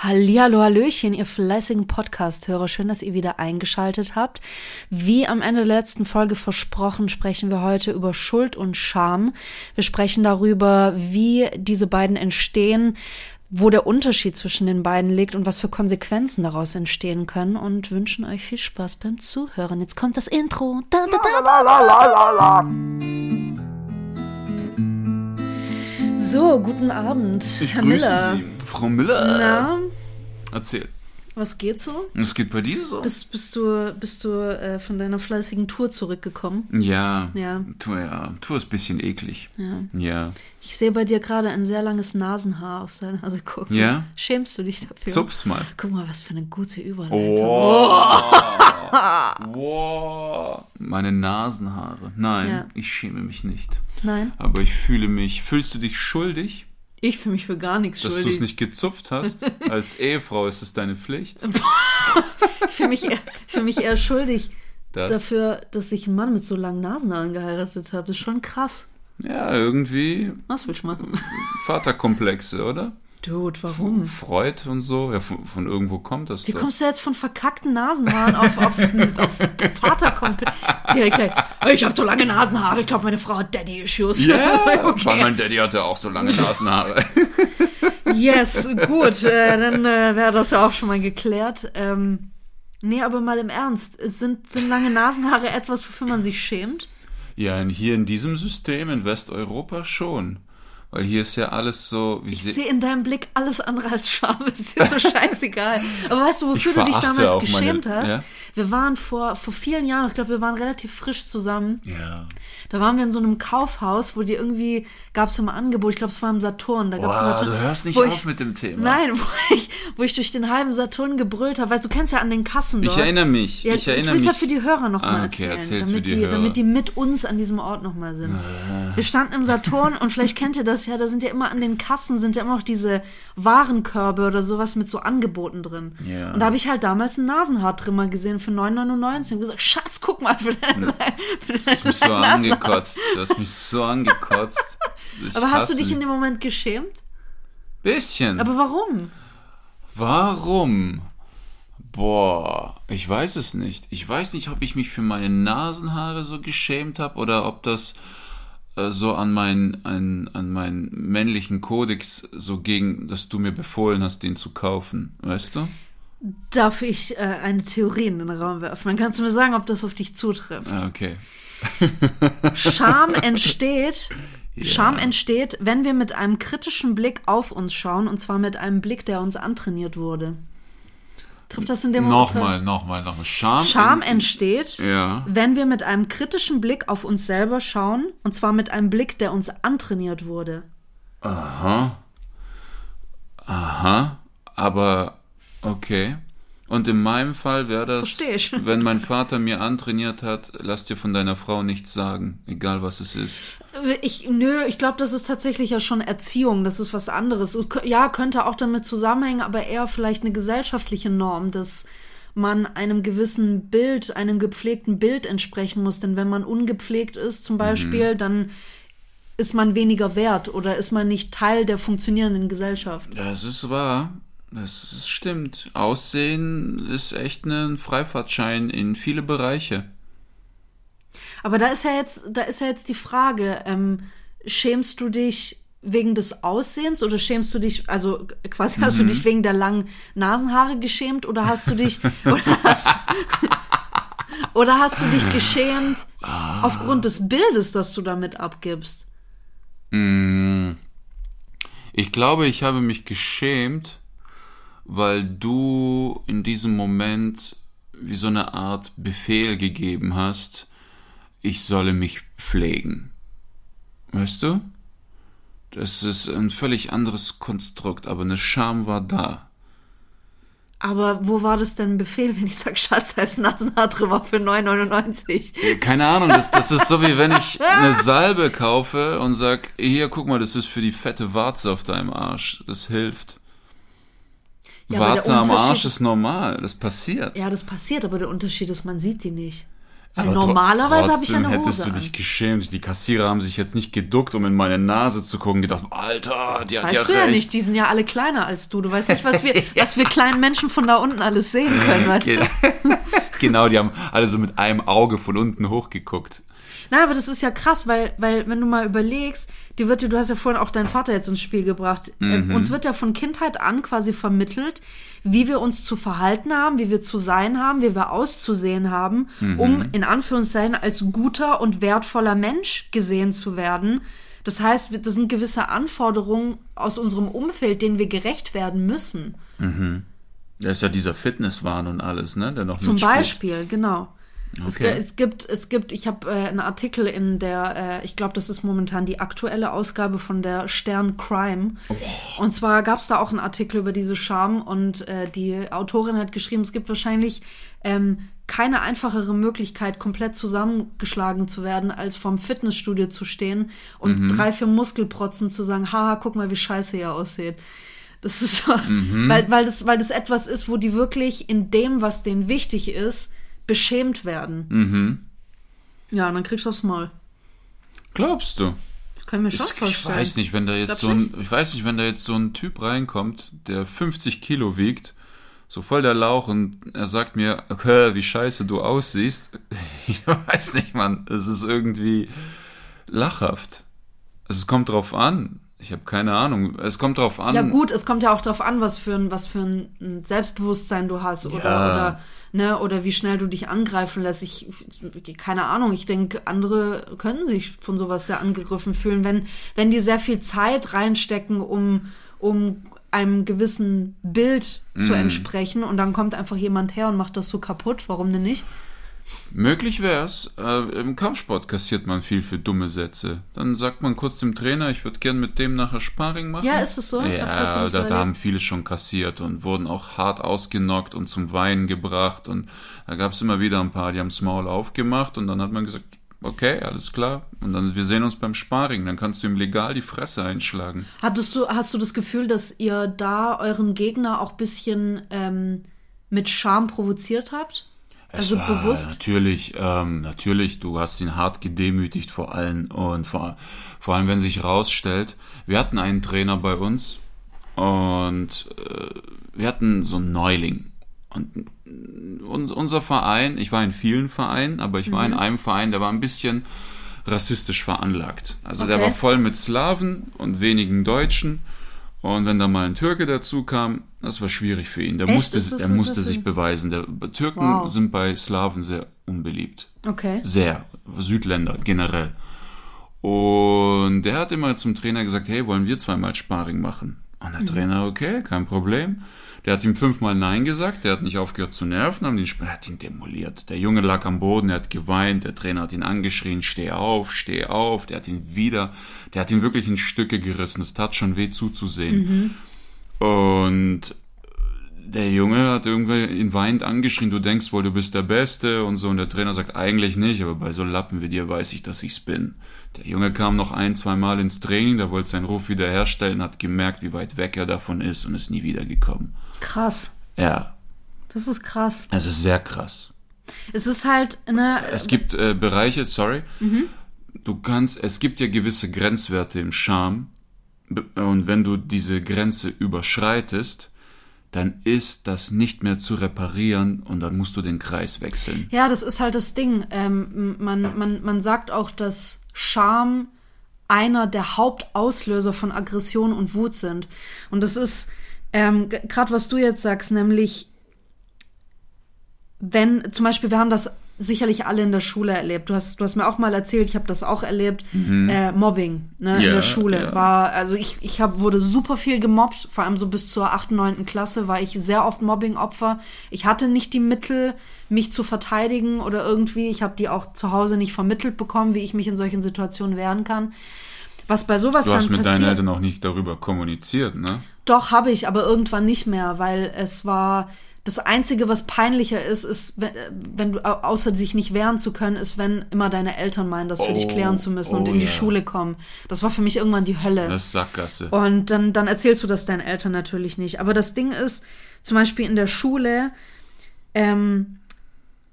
Hallihallo, Hallöchen, ihr fleißigen Podcast-Hörer. Schön, dass ihr wieder eingeschaltet habt. Wie am Ende der letzten Folge versprochen, sprechen wir heute über Schuld und Scham. Wir sprechen darüber, wie diese beiden entstehen, wo der Unterschied zwischen den beiden liegt und was für Konsequenzen daraus entstehen können und wünschen euch viel Spaß beim Zuhören. Jetzt kommt das Intro. Da, da, da, so, guten Abend, Ich Herr Miller. Sie. Frau Müller. Na, Erzähl. was geht so? Es geht bei dir so? Bist, bist du, bist du äh, von deiner fleißigen Tour zurückgekommen? ja. Ja. Tour, ja. Tour ist ein bisschen eklig. Ja. Ja. Ich sehe bei dir gerade ein sehr langes Nasenhaar aus deiner Nase gucken. Ja? Schämst du dich dafür? Zups mal. Guck mal, was für eine gute Überleitung. Wow. wow. Meine Nasenhaare. Nein, Ja. ich schäme mich nicht. Nein, Aber ich fühle mich. Fühlst du dich schuldig, ich fühle mich für gar nichts dass du schuldig. es nicht gezupft hast? Als Ehefrau ist es deine Pflicht. Ich fühle mich, fühle mich eher schuldig Das. dafür, dass ich einen Mann mit so langen Nasenhaaren geheiratet habe. Das ist schon krass. Ja, irgendwie Was willst du machen? Vaterkomplexe, oder? Dude, warum? Freud und so. Ja, von, von irgendwo kommt das Wie doch. kommst du jetzt von verkackten Nasenhaaren auf, auf, auf Vater komplett? Direkt ich habe so lange Nasenhaare, ich glaube, meine Frau hat Daddy-Issues. Ja, okay. weil mein Daddy hatte auch so lange Nasenhaare. Yes, gut, äh, dann äh, wäre das ja auch schon mal geklärt. Ähm, nee, aber mal im Ernst, sind, sind lange Nasenhaare etwas, wofür man sich schämt? Ja, hier in diesem System in Westeuropa schon. Weil hier ist ja alles so, wie Ich se- sehe in deinem Blick alles andere als Scham. Es ist dir so scheißegal. Aber weißt du, wofür Ich du dich damals auch meine- geschämt hast? ja? Wir waren vor, vor vielen Jahren, ich glaube, wir waren relativ frisch zusammen. Ja. Da waren wir in so einem Kaufhaus, wo die irgendwie, gab es immer Angebot, ich glaube, es war im Saturn. Da gab's einen Boah, Saturn, du hörst nicht auf ich, mit dem Thema. Nein, wo ich, wo ich durch den halben Saturn gebrüllt habe. Weißt du, du kennst ja an den Kassen dort. Ich erinnere mich. Ja, ich erinnere will es ja für die Hörer nochmal Ah, okay, erzählen, damit, die die, damit die mit uns an diesem Ort nochmal sind. Wir standen im Saturn und vielleicht kennt ihr das ja, da sind ja immer an den Kassen sind ja immer auch diese Warenkörbe oder sowas mit so Angeboten drin. Ja. Und da habe ich halt damals einen Nasenhaartrimmer gesehen für 9,99 und gesagt, Schatz, guck mal für deine, für Du hast mich so angekotzt. Du hast mich so angekotzt. Ich Aber hast du dich in dem Moment geschämt? Bisschen. Aber warum? Warum? Boah, ich weiß es nicht. Ich weiß nicht, ob ich mich für meine Nasenhaare so geschämt habe oder ob das äh, so an meinen an, an meinen männlichen Kodex so ging, dass du mir befohlen hast, den zu kaufen. Weißt du? Darf ich äh, eine Theorie in den Raum werfen? Dann kannst du mir sagen, ob das auf dich zutrifft. Ah, okay. Scham entsteht, Ja. Scham entsteht, wenn wir mit einem kritischen Blick auf uns schauen, und zwar mit einem Blick, der uns antrainiert wurde. Trifft das in dem Moment? Nochmal, nochmal, nochmal. Scham. Scham in- entsteht, Ja. wenn wir mit einem kritischen Blick auf uns selber schauen, und zwar mit einem Blick, der uns antrainiert wurde. Aha. Aha. Aber okay. Und in meinem Fall wäre das, wenn mein Vater mir antrainiert hat, lass dir von deiner Frau nichts sagen, egal was es ist. Ich, nö, ich glaube, das ist tatsächlich ja schon Erziehung, das ist was anderes. Und Ja, könnte auch damit zusammenhängen, aber eher vielleicht eine gesellschaftliche Norm, dass man einem gewissen Bild, einem gepflegten Bild entsprechen muss. Denn wenn man ungepflegt ist, zum Beispiel, dann ist man weniger wert oder ist man nicht Teil der funktionierenden Gesellschaft. Das ist wahr. Das stimmt. Aussehen ist echt ein Freifahrtschein in viele Bereiche. Aber da ist ja jetzt, da ist ja jetzt die Frage, ähm, schämst du dich wegen des Aussehens oder schämst du dich, also quasi hast du dich wegen der langen Nasenhaare geschämt oder hast du dich, oder hast, oder hast du dich geschämt aufgrund des Bildes, das du damit abgibst? Ich glaube, ich habe mich geschämt, weil du in diesem Moment wie so eine Art Befehl gegeben hast, ich solle mich pflegen. Weißt du? Das ist ein völlig anderes Konstrukt, aber eine Scham war da. Aber wo war das denn ein Befehl, wenn ich sag, Schatz, da ist Nasenhaar drüber für 9,99? Keine Ahnung, das, das ist so wie wenn ich eine Salbe kaufe und sag, hier, guck mal, das ist für die fette Warze auf deinem Arsch. Das hilft. Ja, aber Warze am Arsch ist normal, das passiert. Ja, das passiert, aber der Unterschied ist, man sieht die nicht. Weil normalerweise habe ich ja eine hättest Hose du dich an. geschämt. Die Kassierer haben sich jetzt nicht geduckt, um in meine Nase zu gucken, gedacht, Alter, die hat Weißt ja du recht. ja nicht, die sind ja alle kleiner als du. Du weißt nicht, was wir, was wir kleinen Menschen von da unten alles sehen können, weißt du? genau, die haben alle so mit einem Auge von unten hochgeguckt. Na, aber das ist ja krass, weil, weil wenn du mal überlegst, die wird, du hast ja vorhin auch deinen Vater jetzt ins Spiel gebracht. Ähm, uns wird ja von Kindheit an quasi vermittelt, wie wir uns zu verhalten haben, wie wir zu sein haben, wie wir auszusehen haben, um in Anführungszeichen als guter und wertvoller Mensch gesehen zu werden. Das heißt, das sind gewisse Anforderungen aus unserem Umfeld, denen wir gerecht werden müssen. Da ist ja dieser Fitnesswahn und alles, ne? Der noch Zum mitspielt. Beispiel, genau. Es, Okay. ge- es gibt, es gibt, ich habe äh, einen Artikel in der, äh, ich glaube, das ist momentan die aktuelle Ausgabe von der Stern Crime. Oh. Und zwar gab es da auch einen Artikel über diese Scham und äh, die Autorin hat geschrieben, es gibt wahrscheinlich ähm, keine einfachere Möglichkeit, komplett zusammengeschlagen zu werden, als vom Fitnessstudio zu stehen und Mhm. drei, vier Muskelprotzen zu sagen, haha, guck mal, wie scheiße ihr aussieht. Das ist Mhm. weil, weil, das, weil das etwas ist, wo die wirklich in dem, was denen wichtig ist, beschämt werden. Mhm. Ja, und dann kriegst du aufs Maul. Glaubst du? Kann ich mir schon Ich, ich vorstellen. weiß nicht, wenn da jetzt Glaubst so ein, ich weiß nicht, wenn da jetzt so ein Typ reinkommt, der 50 Kilo wiegt, so voll der Lauch und er sagt mir, okay, wie scheiße du aussiehst. Ich weiß nicht, Mann. Es ist irgendwie lachhaft. Also es kommt drauf an. Ich habe keine Ahnung. Es kommt drauf an. Ja gut, es kommt ja auch darauf an, was für ein, was für ein Selbstbewusstsein du hast oder, Ja. oder, ne, oder wie schnell du dich angreifen lässt. Ich, keine Ahnung, ich denke, andere können sich von sowas sehr angegriffen fühlen, wenn, wenn die sehr viel Zeit reinstecken, um, um einem gewissen Bild zu entsprechen und dann kommt einfach jemand her und macht das so kaputt. Warum denn nicht? Möglich wär's. Äh, Im Kampfsport kassiert man viel für dumme Sätze. Dann sagt man kurz dem Trainer, ich würde gern mit dem nachher Sparring machen. Ja, ist es so? Ja, das da, da haben viele schon kassiert und wurden auch hart ausgenockt und zum Weinen gebracht. Und da gab's immer wieder ein paar, die haben's Maul aufgemacht und dann hat man gesagt, okay, alles klar. Und dann, wir sehen uns beim Sparring, dann kannst du ihm legal die Fresse einschlagen. Hattest du, hast du das Gefühl, dass ihr da euren Gegner auch ein bisschen ähm, mit Scham provoziert habt? Also Es war bewusst? Natürlich, ähm, natürlich, du hast ihn hart gedemütigt vor allen und vor, vor allem, wenn sich rausstellt, wir hatten einen Trainer bei uns und äh, wir hatten so einen Neuling. Und uns, unser Verein, ich war in vielen Vereinen, aber ich war Mhm. in einem Verein, der war ein bisschen rassistisch veranlagt. Also der Okay. war voll mit Slawen und wenigen Deutschen. Und wenn da mal ein Türke dazu kam, das war schwierig für ihn. Der Echt? musste, er so musste sich beweisen. Der, Türken Wow. sind bei Slawen sehr unbeliebt. Okay. Sehr. Südländer generell. Und der hat immer zum Trainer gesagt, hey, wollen wir zweimal Sparring machen? Und der Trainer, okay, kein Problem. Der hat ihm fünfmal Nein gesagt, der hat nicht aufgehört zu nerven, haben den Sp- er hat ihn demoliert. Der Junge lag am Boden, er hat geweint, der Trainer hat ihn angeschrien, steh auf, steh auf, der hat ihn wieder, der hat ihn wirklich in Stücke gerissen, es tat schon weh zuzusehen. Und der Junge hat irgendwie ihn weinend angeschrien, du denkst wohl, du bist der Beste und so. Und der Trainer sagt, eigentlich nicht, aber bei so Lappen wie dir weiß ich, dass ich's bin. Der Junge kam noch ein, zwei Mal ins Training, der wollte seinen Ruf wiederherstellen, hat gemerkt, wie weit weg er davon ist und ist nie wiedergekommen. Krass. Ja, Das ist krass. es ist sehr krass. Es ist halt, ne, Es gibt äh, Bereiche, sorry, du kannst, es gibt ja gewisse Grenzwerte im Charme und wenn du diese Grenze überschreitest, dann ist das nicht mehr zu reparieren und dann musst du den Kreis wechseln. ja, das ist halt das Ding. Ähm, man, man, man sagt auch, dass Scham einer der Hauptauslöser von Aggression und Wut sind. Und das ist ähm, gerade, was du jetzt sagst, nämlich wenn zum Beispiel, wir haben das sicherlich alle in der Schule erlebt. Du hast, du hast mir auch mal erzählt, ich habe das auch erlebt. Äh, Mobbing ne, in Ja, der Schule ja. war, also ich, ich hab, wurde super viel gemobbt, vor allem so bis zur 8., 9. Klasse war ich sehr oft Mobbing-Opfer. Ich hatte nicht die Mittel, mich zu verteidigen oder irgendwie. Ich habe die auch zu Hause nicht vermittelt bekommen, wie ich mich in solchen Situationen wehren kann. Was bei sowas Du dann hast mit passiert. deinen Eltern auch nicht darüber kommuniziert, ne? Doch, habe ich, aber irgendwann nicht mehr, weil es war. Das Einzige, was peinlicher ist, ist, wenn, wenn du, au- außer sich nicht wehren zu können, ist, wenn immer deine Eltern meinen, das für dich Oh, klären zu müssen und oh in die ja. Schule kommen. Das war für mich irgendwann die Hölle. Das ist Sackgasse. Und dann, dann erzählst du das deinen Eltern natürlich nicht. Aber das Ding ist, zum Beispiel in der Schule, ähm,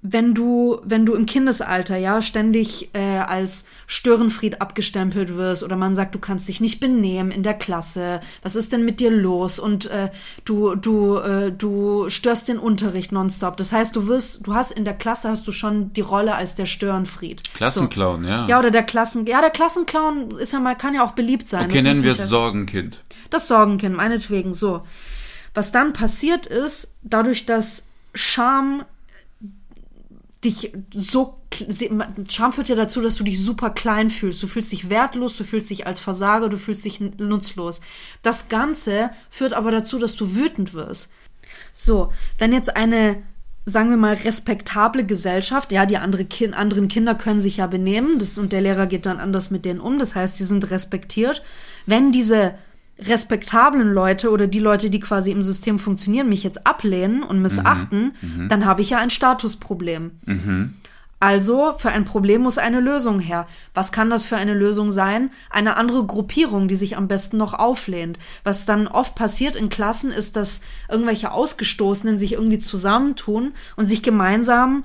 wenn du, wenn du im Kindesalter ja ständig äh, als Störenfried abgestempelt wirst oder man sagt, du kannst dich nicht benehmen in der Klasse, was ist denn mit dir los? Und äh, du, du, äh, du störst den Unterricht nonstop. Das heißt, du wirst, du hast in der Klasse hast du schon die Rolle als der Störenfried. Klassenclown, so. ja. Ja, oder der Klassen, ja, der Klassenclown ist ja mal, kann ja auch beliebt sein. Okay, nennen wir es Sorgenkind. Das Sorgenkind, meinetwegen so. Was dann passiert ist, dadurch, dass Scham dich so Scham führt ja dazu, dass du dich super klein fühlst. Du fühlst dich wertlos, du fühlst dich als Versager, du fühlst dich nutzlos. Das Ganze führt aber dazu, dass du wütend wirst. So, wenn jetzt eine sagen wir mal, respektable Gesellschaft. Ja, die andere kind, anderen Kinder können sich ja benehmen das, und der Lehrer geht dann anders mit denen um. Das heißt, sie sind respektiert. Wenn diese respektablen Leute oder die Leute, die quasi im System funktionieren, mich jetzt ablehnen und missachten, mhm. mhm. dann habe ich ja ein Statusproblem. Mhm. Also für ein Problem muss eine Lösung her. Was kann das für eine Lösung sein? Eine andere Gruppierung, die sich am besten noch auflehnt. Was dann oft passiert in Klassen ist, dass irgendwelche Ausgestoßenen sich irgendwie zusammentun und sich gemeinsam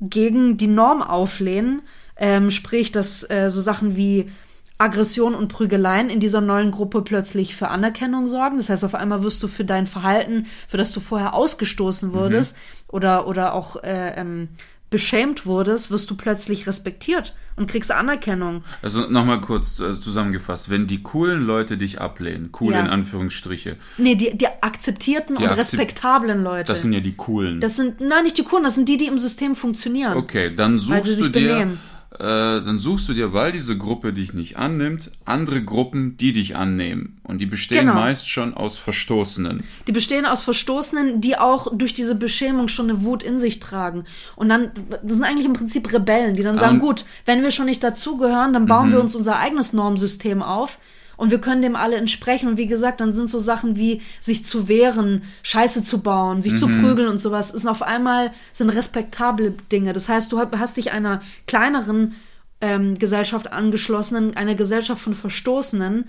gegen die Norm auflehnen. Ähm, sprich, dass äh, so Sachen wie Aggression und Prügeleien in dieser neuen Gruppe plötzlich für Anerkennung sorgen. Das heißt, auf einmal wirst du für dein Verhalten, für das du vorher ausgestoßen wurdest mhm. oder, oder auch äh, ähm, beschämt wurdest, wirst du plötzlich respektiert und kriegst Anerkennung. Also nochmal kurz äh, zusammengefasst, wenn die coolen Leute dich ablehnen, cool ja. in Anführungsstriche. Nee, die, die akzeptierten die und akzept respektablen Leute. Das sind ja die coolen. Das sind, nein, nicht die coolen, das sind die, die im System funktionieren. Okay, dann suchst du dir benehmen äh, dann suchst du dir, weil diese Gruppe dich nicht annimmt, andere Gruppen, die dich annehmen. Und die bestehen genau. meist schon aus Verstoßenen. Die bestehen aus Verstoßenen, die auch durch diese Beschämung schon eine Wut in sich tragen. Und dann, das sind eigentlich im Prinzip Rebellen, die dann sagen, um, gut, wenn wir schon nicht dazugehören, dann bauen wir mhm. uns unser eigenes Normsystem auf und wir können dem alle entsprechen. Und wie gesagt, dann sind so Sachen wie sich zu wehren, Scheiße zu bauen, sich mhm. zu prügeln und sowas, ist auf einmal sind respektable Dinge. Das heißt, du hast dich einer kleineren ähm, Gesellschaft angeschlossen, einer Gesellschaft von Verstoßenen,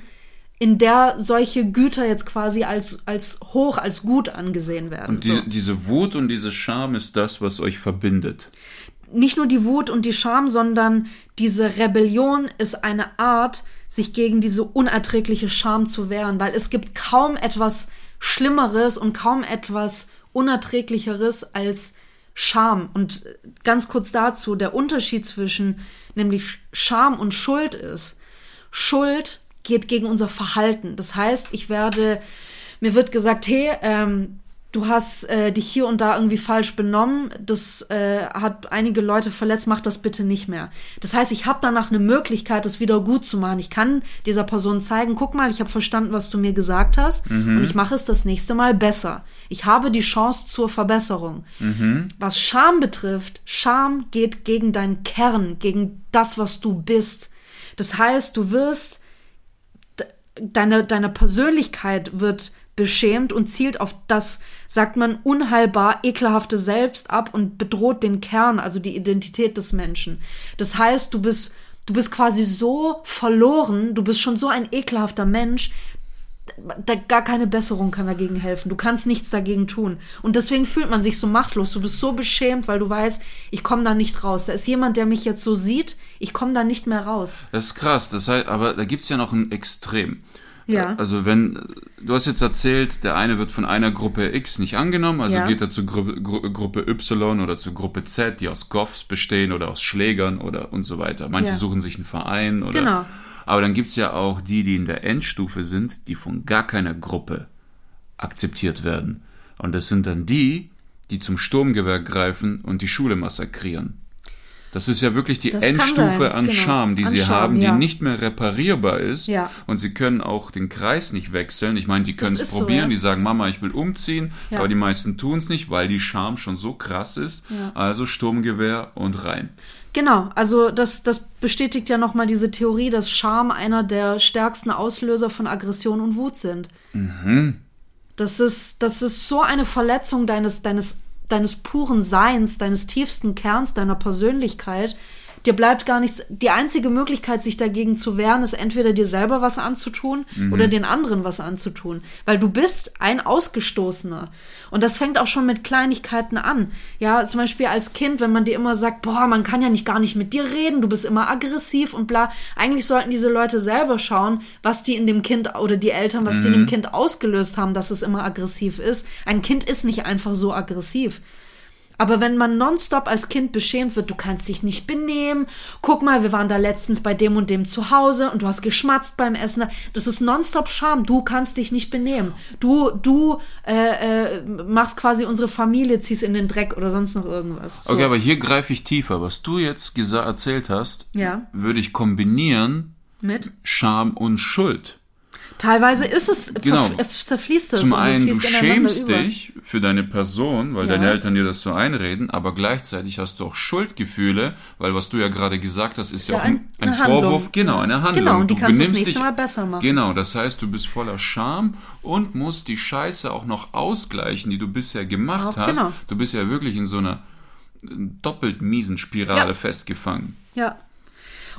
in der solche Güter jetzt quasi als, als hoch, als gut angesehen werden. Und die, so. diese Wut und diese Scham ist das, was euch verbindet. Nicht nur die Wut und die Scham, sondern diese Rebellion ist eine Art, sich gegen diese unerträgliche Scham zu wehren, weil es gibt kaum etwas Schlimmeres und kaum etwas Unerträglicheres als Scham. Und ganz kurz dazu, der Unterschied zwischen nämlich Scham und Schuld ist, Schuld geht gegen unser Verhalten. Das heißt, ich werde, mir wird gesagt, hey, ähm, du hast äh, dich hier und da irgendwie falsch benommen, das äh, hat einige Leute verletzt, mach das bitte nicht mehr. Das heißt, ich habe danach eine Möglichkeit, das wieder gut zu machen. Ich kann dieser Person zeigen, guck mal, ich habe verstanden, was du mir gesagt hast mhm. und ich mache es das nächste Mal besser. Ich habe die Chance zur Verbesserung. Mhm. Was Scham betrifft, Scham geht gegen deinen Kern, gegen das, was du bist. Das heißt, du wirst deine deine Persönlichkeit wird beschämt und zielt auf das, sagt man, unheilbar ekelhafte Selbst ab und bedroht den Kern, also die Identität des Menschen. Das heißt, du bist, du bist quasi so verloren, du bist schon so ein ekelhafter Mensch, da, gar keine Besserung kann dagegen helfen. Du kannst nichts dagegen tun. Und deswegen fühlt man sich so machtlos. Du bist so beschämt, weil du weißt, ich komme da nicht raus. Da ist jemand, der mich jetzt so sieht, ich komme da nicht mehr raus. Das ist krass. Das heißt, aber da gibt es ja noch ein Extrem. Ja. Also wenn, du hast jetzt erzählt, der eine wird von einer Gruppe X nicht angenommen, also ja. geht er zur Gru Gru Gruppe Y oder zur Gruppe Z, die aus Goffs bestehen oder aus Schlägern oder und so weiter. Manche ja. suchen sich einen Verein oder. Genau. Aber dann gibt's ja auch die, die in der Endstufe sind, die von gar keiner Gruppe akzeptiert werden. Und das sind dann die, die zum Sturmgewehr greifen und die Schule massakrieren. Das ist ja wirklich die das Endstufe an genau. Charme, die an sie Charme, haben, die ja. nicht mehr reparierbar ist. Ja. Und sie können auch den Kreis nicht wechseln. Ich meine, die können es probieren, so, ja. die sagen, Mama, ich will umziehen, aber die meisten tun es nicht, weil die Charme schon so krass ist. Also Sturmgewehr und rein. Genau, also das, das bestätigt ja nochmal diese Theorie, dass Scham einer der stärksten Auslöser von Aggression und Wut sind. Mhm. Das ist, das ist so eine Verletzung deines, deines deines puren Seins, deines tiefsten Kerns, deiner Persönlichkeit, dir bleibt gar nichts. Die einzige Möglichkeit, sich dagegen zu wehren, ist entweder dir selber was anzutun Mhm. oder den anderen was anzutun. Weil du bist ein Ausgestoßener. Und das fängt auch schon mit Kleinigkeiten an. Ja, zum Beispiel als Kind, wenn man dir immer sagt, boah, man kann ja nicht gar nicht mit dir reden, du bist immer aggressiv und bla. Eigentlich sollten diese Leute selber schauen, was die in dem Kind oder die Eltern, was die in dem Kind ausgelöst haben, dass es immer aggressiv ist. Ein Kind ist nicht einfach so aggressiv. Aber wenn man nonstop als Kind beschämt wird, du kannst dich nicht benehmen, guck mal, wir waren da letztens bei dem und dem zu Hause und du hast geschmatzt beim Essen, das ist nonstop Scham, du kannst dich nicht benehmen. Du, du äh, äh, machst quasi unsere Familie, ziehst in den Dreck oder sonst noch irgendwas. So. Okay, aber hier greife ich tiefer. Was du jetzt erzählt hast, Ja. würde ich kombinieren Mit? Scham und Schuld. Teilweise ist es, Genau. äh, zerfließt es Zum einen, du schämst über. dich für deine Person, weil Ja. deine Eltern dir das so einreden, aber gleichzeitig hast du auch Schuldgefühle, weil was du ja gerade gesagt hast, ist ja, Ja, auch ein, ein-. Vorwurf, genau, eine Handlung. Genau, und die Du kannst du das nächste dich- Mal besser machen. Genau, das heißt, du bist voller Scham und musst die Scheiße auch noch ausgleichen, die du bisher gemacht Auch, hast. genau. Du bist ja wirklich in so einer äh, doppelt miesen Spirale Ja. festgefangen. Ja.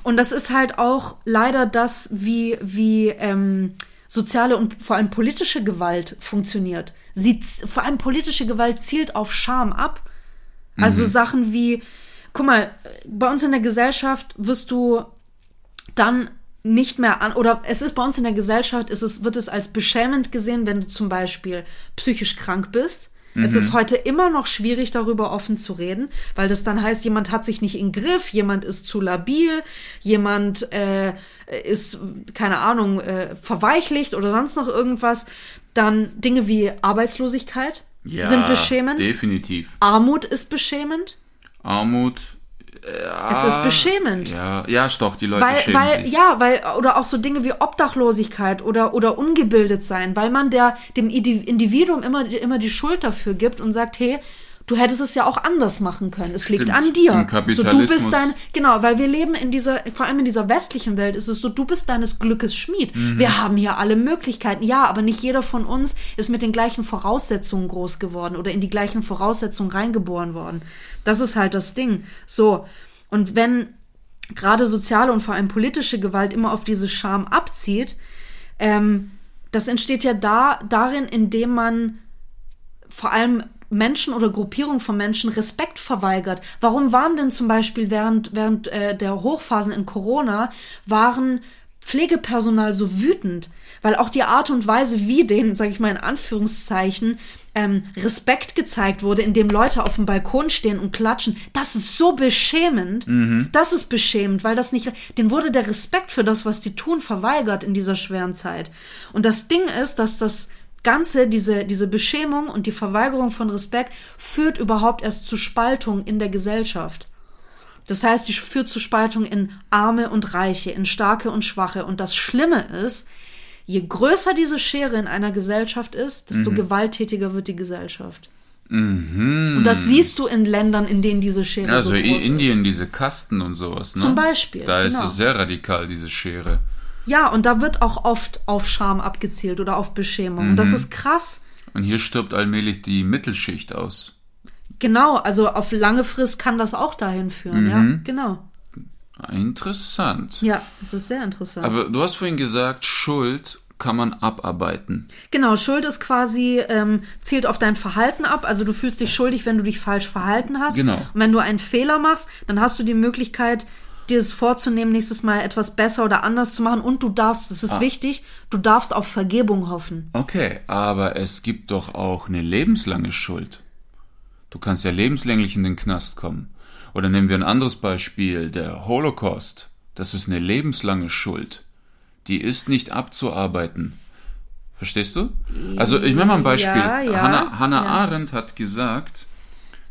Und das ist halt auch leider das, wie, wie ähm, soziale und vor allem politische Gewalt funktioniert. Sie, vor allem politische Gewalt zielt auf Scham ab. Also Sachen wie, guck mal, bei uns in der Gesellschaft wirst du dann nicht mehr an, oder es ist bei uns in der Gesellschaft, ist es, wird es als beschämend gesehen, wenn du zum Beispiel psychisch krank bist. Es ist heute immer noch schwierig, darüber offen zu reden, weil das dann heißt, jemand hat sich nicht im Griff, jemand ist zu labil, jemand äh, ist, keine Ahnung, äh, verweichlicht oder sonst noch irgendwas. Dann Dinge wie Arbeitslosigkeit sind beschämend. Definitiv. Armut ist beschämend. Armut. Es ist beschämend. Ja, ja, doch, die Leute Weil, schämen weil, sich. ja, weil, oder auch so Dinge wie Obdachlosigkeit oder, oder ungebildet sein, weil man der, dem Indi- Individuum immer, immer die Schuld dafür gibt und sagt, hey, du hättest es ja auch anders machen können. Es liegt Stimmt. an dir. So, du bist dein, genau, weil wir leben in dieser, vor allem in dieser westlichen Welt, ist es so, du bist deines Glückes Schmied. Mhm. Wir haben hier alle Möglichkeiten. Ja, aber nicht jeder von uns ist mit den gleichen Voraussetzungen groß geworden oder in die gleichen Voraussetzungen reingeboren worden. Das ist halt das Ding. So. Und wenn gerade soziale und vor allem politische Gewalt immer auf diese Scham abzieht, ähm, das entsteht ja da, darin, indem man vor allem Menschen oder Gruppierungen von Menschen Respekt verweigert. Warum waren denn zum Beispiel während, während äh, der Hochphasen in Corona, waren Pflegepersonal so wütend? Weil auch die Art und Weise, wie denen, sage ich mal in Anführungszeichen, ähm, Respekt gezeigt wurde, indem Leute auf dem Balkon stehen und klatschen, das ist so beschämend. Das ist beschämend, weil das nicht, denen wurde der Respekt für das, was die tun, verweigert in dieser schweren Zeit. Und das Ding ist, dass das Ganze, diese, diese Beschämung und die Verweigerung von Respekt führt überhaupt erst zu Spaltung in der Gesellschaft. Das heißt, die führt zu Spaltung in Arme und Reiche, in Starke und Schwache. Und das Schlimme ist, je größer diese Schere in einer Gesellschaft ist, desto gewalttätiger wird die Gesellschaft. Und das siehst du in Ländern, in denen diese Schere Also so in groß Indien diese Kasten und sowas, ne? Zum Beispiel, Da ist genau. es sehr radikal, diese Schere. Ja, und da wird auch oft auf Scham abgezielt oder auf Beschämung. Und das ist krass. Und hier stirbt allmählich die Mittelschicht aus. Genau, also auf lange Frist kann das auch dahin führen, ja, genau. Interessant. Ja, es ist sehr interessant. Aber du hast vorhin gesagt, Schuld kann man abarbeiten. Genau, Schuld ist quasi, ähm, zielt auf dein Verhalten ab. Also du fühlst dich schuldig, wenn du dich falsch verhalten hast. Genau. Und wenn du einen Fehler machst, dann hast du die Möglichkeit, dir es vorzunehmen, nächstes Mal etwas besser oder anders zu machen. Und du darfst, das ist Ah. wichtig, du darfst auf Vergebung hoffen. Okay, aber es gibt doch auch eine lebenslange Schuld. Du kannst ja lebenslänglich in den Knast kommen. Oder nehmen wir ein anderes Beispiel, der Holocaust. Das ist eine lebenslange Schuld. Die ist nicht abzuarbeiten. Verstehst du? Also ich mache mal ein Beispiel. Ja, ja, Hannah, Hannah ja. Arendt hat gesagt,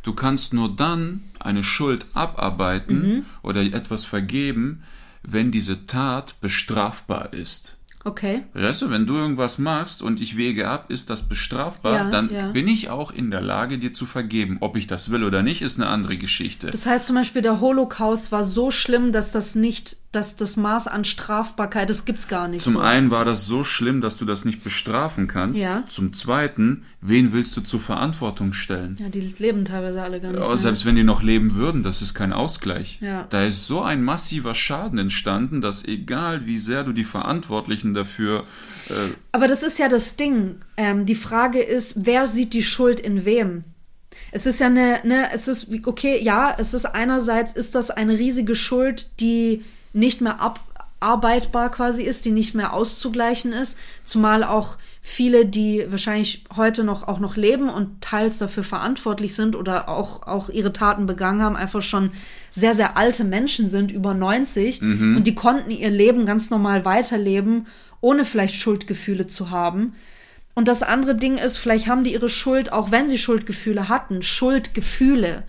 du kannst nur dann eine Schuld abarbeiten Mhm. oder etwas vergeben, wenn diese Tat bestrafbar ist. Okay. Weißt du, wenn du irgendwas machst und ich wege ab, ist das bestrafbar, Ja, dann ja. bin ich auch in der Lage, dir zu vergeben. Ob ich das will oder nicht, ist eine andere Geschichte. Das heißt zum Beispiel, der Holocaust war so schlimm, dass das nicht dass das Maß an Strafbarkeit, das gibt's gar nicht. Zum so. einen war das so schlimm, dass du das nicht bestrafen kannst. Ja. Zum zweiten, wen willst du zur Verantwortung stellen? Ja, die leben teilweise alle gar nicht. Mehr. selbst wenn die noch leben würden, das ist kein Ausgleich. Ja. Da ist so ein massiver Schaden entstanden, dass egal wie sehr du die Verantwortlichen dafür äh, Aber das ist ja das Ding. Ähm, die Frage ist, wer sieht die Schuld in wem? Es ist ja eine, ne, es ist, okay, ja, es ist einerseits, ist das eine riesige Schuld, die nicht mehr abarbeitbar quasi ist, die nicht mehr auszugleichen ist, zumal auch viele, die wahrscheinlich heute noch auch noch leben und teils dafür verantwortlich sind oder auch, auch ihre Taten begangen haben, einfach schon sehr, sehr alte Menschen sind, über 90, und die konnten ihr Leben ganz normal weiterleben, ohne vielleicht Schuldgefühle zu haben. Und das andere Ding ist, vielleicht haben die ihre Schuld, auch wenn sie Schuldgefühle hatten, Schuldgefühle,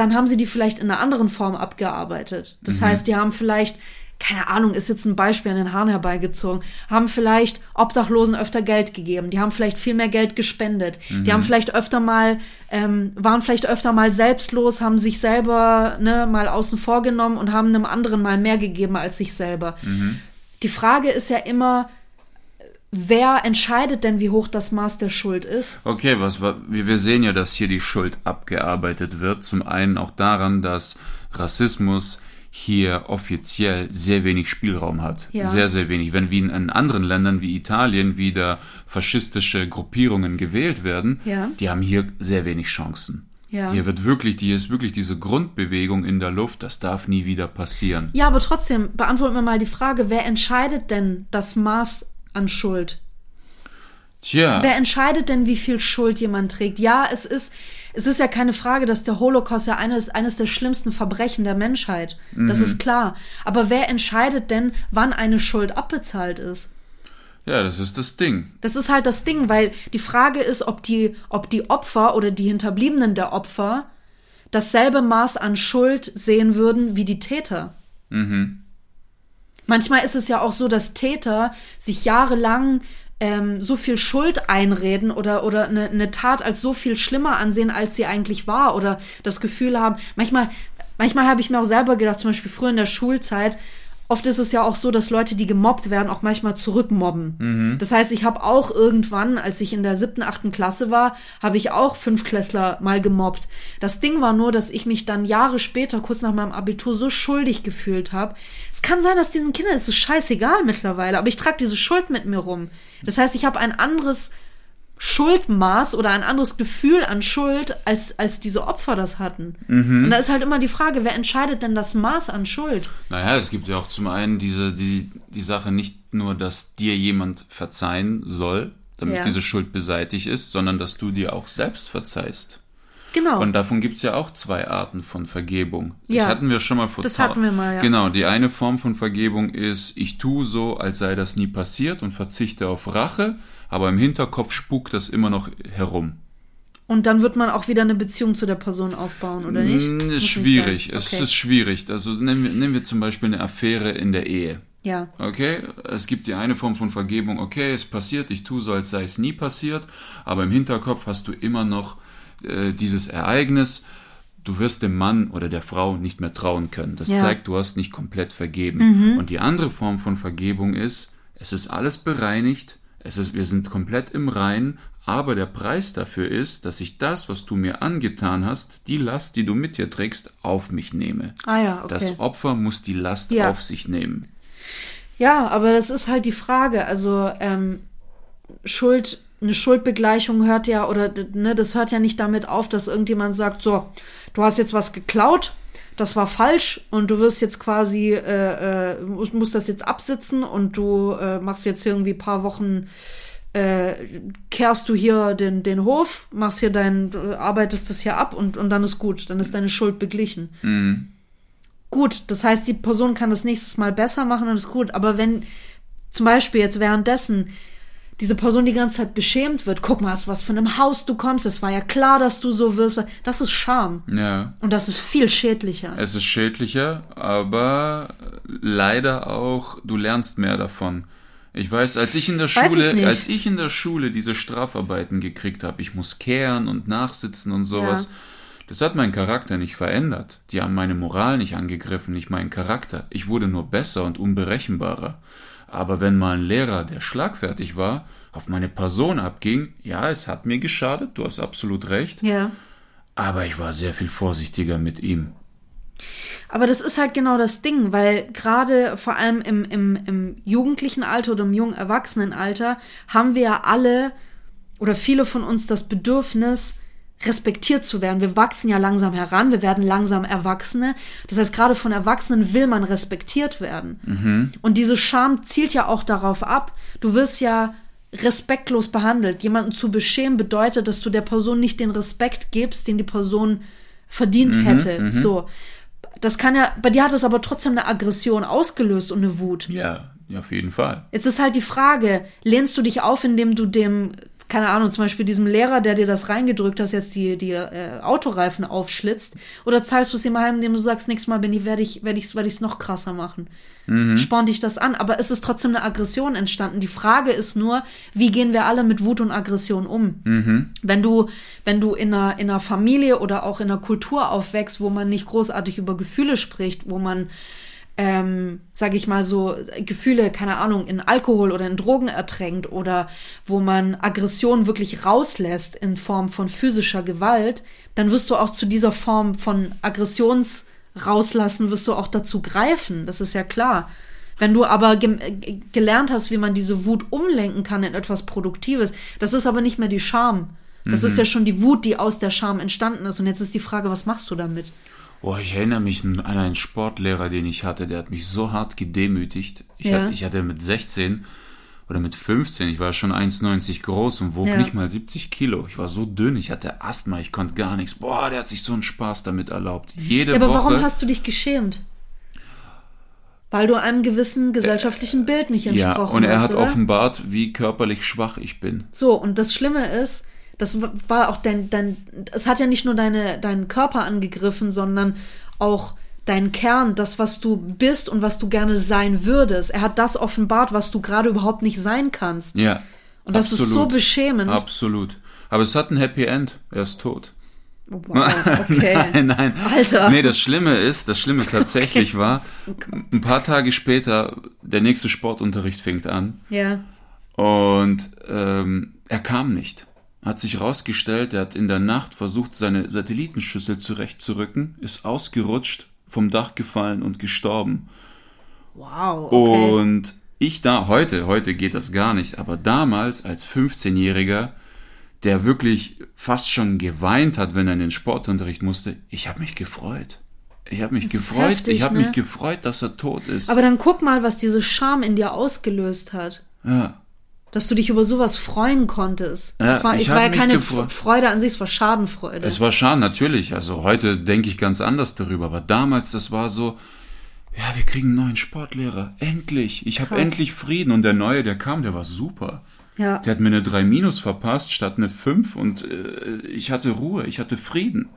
dann haben sie die vielleicht in einer anderen Form abgearbeitet. Das heißt, die haben vielleicht, keine Ahnung, ist jetzt ein Beispiel an den Haaren herbeigezogen, haben vielleicht Obdachlosen öfter Geld gegeben, die haben vielleicht viel mehr Geld gespendet, die haben vielleicht öfter mal, ähm, waren vielleicht öfter mal selbstlos, haben sich selber ne, mal außen vor genommen und haben einem anderen mal mehr gegeben als sich selber. Die Frage ist ja immer, wer entscheidet denn, wie hoch das Maß der Schuld ist? Okay, was wir, sehen ja, dass hier die Schuld abgearbeitet wird. Zum einen auch daran, dass Rassismus hier offiziell sehr wenig Spielraum hat. Ja. Sehr, sehr wenig. Wenn wie in, in anderen Ländern wie Italien wieder faschistische Gruppierungen gewählt werden, Ja. die haben hier sehr wenig Chancen. Ja. Hier wird wirklich, hier ist wirklich diese Grundbewegung in der Luft, das darf nie wieder passieren. Ja, aber trotzdem, beantworten wir mal die Frage, wer entscheidet denn das Maß an Schuld? Tja, Wer entscheidet denn, wie viel Schuld jemand trägt? Ja, es ist, es ist ja keine Frage, dass der Holocaust ja eines, eines der schlimmsten Verbrechen der Menschheit. Das ist klar. Aber wer entscheidet denn, wann eine Schuld abbezahlt ist? ja, das ist das Ding. Das ist halt das Ding, weil die Frage ist, ob die, ob die Opfer oder die Hinterbliebenen der Opfer dasselbe Maß an Schuld sehen würden wie die Täter. Manchmal ist es ja auch so, dass Täter sich jahrelang ähm, so viel Schuld einreden oder, oder eine, eine Tat als so viel schlimmer ansehen, als sie eigentlich war oder das Gefühl haben, manchmal, manchmal habe ich mir auch selber gedacht, zum Beispiel früher in der Schulzeit, oft ist es ja auch so, dass Leute, die gemobbt werden, auch manchmal zurückmobben. Das heißt, ich habe auch irgendwann, als ich in der siebten, achten Klasse war, habe ich auch Fünfklässler mal gemobbt. Das Ding war nur, dass ich mich dann Jahre später, kurz nach meinem Abitur, so schuldig gefühlt habe. Es kann sein, dass diesen Kindern ist es scheißegal mittlerweile, aber ich trage diese Schuld mit mir rum. Das heißt, ich habe ein anderes Schuldmaß oder ein anderes Gefühl an Schuld, als, als diese Opfer das hatten. Und da ist halt immer die Frage, wer entscheidet denn das Maß an Schuld? Naja, es gibt ja auch zum einen diese, die, die Sache nicht nur, dass dir jemand verzeihen soll, damit Ja. diese Schuld beseitigt ist, sondern dass du dir auch selbst verzeihst. Genau. Und davon gibt's ja auch zwei Arten von Vergebung. Ja. Das hatten wir schon mal vor Das hatten wir mal, ja. Genau, die eine Form von Vergebung ist, ich tue so, als sei das nie passiert und verzichte auf Rache, aber im Hinterkopf spukt das immer noch herum. Und dann wird man auch wieder eine Beziehung zu der Person aufbauen, oder nicht? Mm, Muss Ist nicht schwierig. sein. Es Okay. ist schwierig. Also nehmen wir, nehmen wir zum Beispiel eine Affäre in der Ehe. Ja. Okay, es gibt die eine Form von Vergebung, okay, es passiert, ich tue so, als sei es nie passiert, aber im Hinterkopf hast du immer noch äh, dieses Ereignis, du wirst dem Mann oder der Frau nicht mehr trauen können. Das Ja. Mhm. zeigt, du hast nicht komplett vergeben. Und die andere Form von Vergebung ist, es ist alles bereinigt, es ist, wir sind komplett im Rein, aber der Preis dafür ist, dass ich das, was du mir angetan hast, die Last, die du mit dir trägst, auf mich nehme. Ah ja, okay. Das Opfer muss die Last Ja. auf sich nehmen. Ja, aber das ist halt die Frage. Also ähm, Schuld, eine Schuldbegleichung hört ja oder ne, das hört ja nicht damit auf, dass irgendjemand sagt, so, du hast jetzt was geklaut, das war falsch und du wirst jetzt quasi äh, äh, musst, musst das jetzt absitzen und du äh, machst jetzt irgendwie ein paar Wochen äh, kehrst du hier den, den Hof, machst hier dein, arbeitest das hier ab und, und dann ist gut, dann ist deine Schuld beglichen. Gut, das heißt, die Person kann das nächstes Mal besser machen und ist gut. Aber wenn zum Beispiel jetzt währenddessen diese Person die ganze Zeit beschämt wird, guck mal, aus was von einem Haus du kommst, es war ja klar, dass du so wirst, das ist Scham. Ja. Und das ist viel schädlicher. Es ist schädlicher, aber leider auch, du lernst mehr davon. Ich weiß, als ich in der ich Schule, nicht. als ich in der Schule diese Strafarbeiten gekriegt habe, ich muss kehren und nachsitzen und sowas. Ja. Das hat meinen Charakter nicht verändert. Die haben meine Moral nicht angegriffen, nicht meinen Charakter. Ich wurde nur besser und unberechenbarer. Aber wenn mal ein Lehrer, der schlagfertig war, auf meine Person abging, ja, es hat mir geschadet, du hast absolut recht. Ja. Aber ich war sehr viel vorsichtiger mit ihm. Aber das ist halt genau das Ding, weil gerade vor allem im, im, im jugendlichen Alter oder im jungen Erwachsenenalter haben wir ja alle oder viele von uns das Bedürfnis, respektiert zu werden. Wir wachsen ja langsam heran, wir werden langsam Erwachsene. Das heißt, gerade von Erwachsenen will man respektiert werden. Mhm. Und diese Scham zielt ja auch darauf ab, du wirst ja respektlos behandelt. Jemanden zu beschämen bedeutet, dass du der Person nicht den Respekt gibst, den die Person verdient Mhm, hätte. So. Das kann ja, bei dir hat es aber trotzdem eine Aggression ausgelöst und eine Wut. Ja, auf jeden Fall. Jetzt ist halt die Frage, lehnst du dich auf, indem du dem, keine Ahnung, zum Beispiel diesem Lehrer, der dir das reingedrückt hast, jetzt die, die äh, Autoreifen aufschlitzt, oder zahlst du es heim, indem du sagst, nächstes Mal bin ich, werde ich, werde ich, werde ich es noch krasser machen. Spornt dich das an, aber es ist trotzdem eine Aggression entstanden. Die Frage ist nur, wie gehen wir alle mit Wut und Aggression um? Wenn du, wenn du in einer, in einer Familie oder auch in einer Kultur aufwächst, wo man nicht großartig über Gefühle spricht, wo man ähm, sage ich mal so, Gefühle, keine Ahnung, in Alkohol oder in Drogen ertränkt oder wo man Aggression wirklich rauslässt in Form von physischer Gewalt, dann wirst du auch zu dieser Form von Aggressions rauslassen, wirst du auch dazu greifen. Das ist ja klar. Wenn du aber ge äh, gelernt hast, wie man diese Wut umlenken kann in etwas Produktives, das ist aber nicht mehr die Scham. Das ist ja schon die Wut, die aus der Scham entstanden ist. Und jetzt ist die Frage, was machst du damit? Boah, ich erinnere mich an einen Sportlehrer, den ich hatte, der hat mich so hart gedemütigt. Ich, Ja. hatte, ich hatte mit 16 oder mit 15, ich war schon 1,90 groß und wog Ja. nicht mal 70 Kilo. Ich war so dünn, ich hatte Asthma, ich konnte gar nichts. Boah, der hat sich so einen Spaß damit erlaubt. Jede Ja, aber Woche. warum hast du dich geschämt? Weil du einem gewissen gesellschaftlichen Bild nicht ja, entsprochen und er hast, hat oder? offenbart, wie körperlich schwach ich bin. So, und das Schlimme ist, das war auch dein, dein, es hat ja nicht nur deine, deinen Körper angegriffen, sondern auch deinen Kern, das, was du bist und was du gerne sein würdest. Er hat das offenbart, was du gerade überhaupt nicht sein kannst. Ja. Und das ist so beschämend. Absolut. Aber es hat ein Happy End. Er ist tot. Wow, okay. Nein, nein. Alter. Nee, das Schlimme ist, das Schlimme tatsächlich war, Oh ein paar Tage später, der nächste Sportunterricht fängt an Ja. und ähm, er kam nicht. Hat sich rausgestellt, er hat in der Nacht versucht, seine Satellitenschüssel zurechtzurücken, ist ausgerutscht, vom Dach gefallen und gestorben. Wow. Okay. Und ich da, heute, heute geht das gar nicht, aber damals als 15-Jähriger, der wirklich fast schon geweint hat, wenn er in den Sportunterricht musste, ich habe mich gefreut. Ich habe mich Das gefreut, heftig, ich habe ne? mich gefreut, dass er tot ist. Aber dann guck mal, was diese Scham in dir ausgelöst hat. ja. Dass du dich über sowas freuen konntest. Ja, es war, ich es war ja keine. Freude an sich, es war Schadenfreude. Es war schade, natürlich. Also heute denke ich ganz anders darüber, aber damals, das war so, ja, wir kriegen einen neuen Sportlehrer. Endlich. Ich habe endlich Frieden. Und der neue, der kam, der war super. ja. Der hat mir eine 3 minus verpasst statt eine 5 und äh, ich hatte Ruhe, ich hatte Frieden.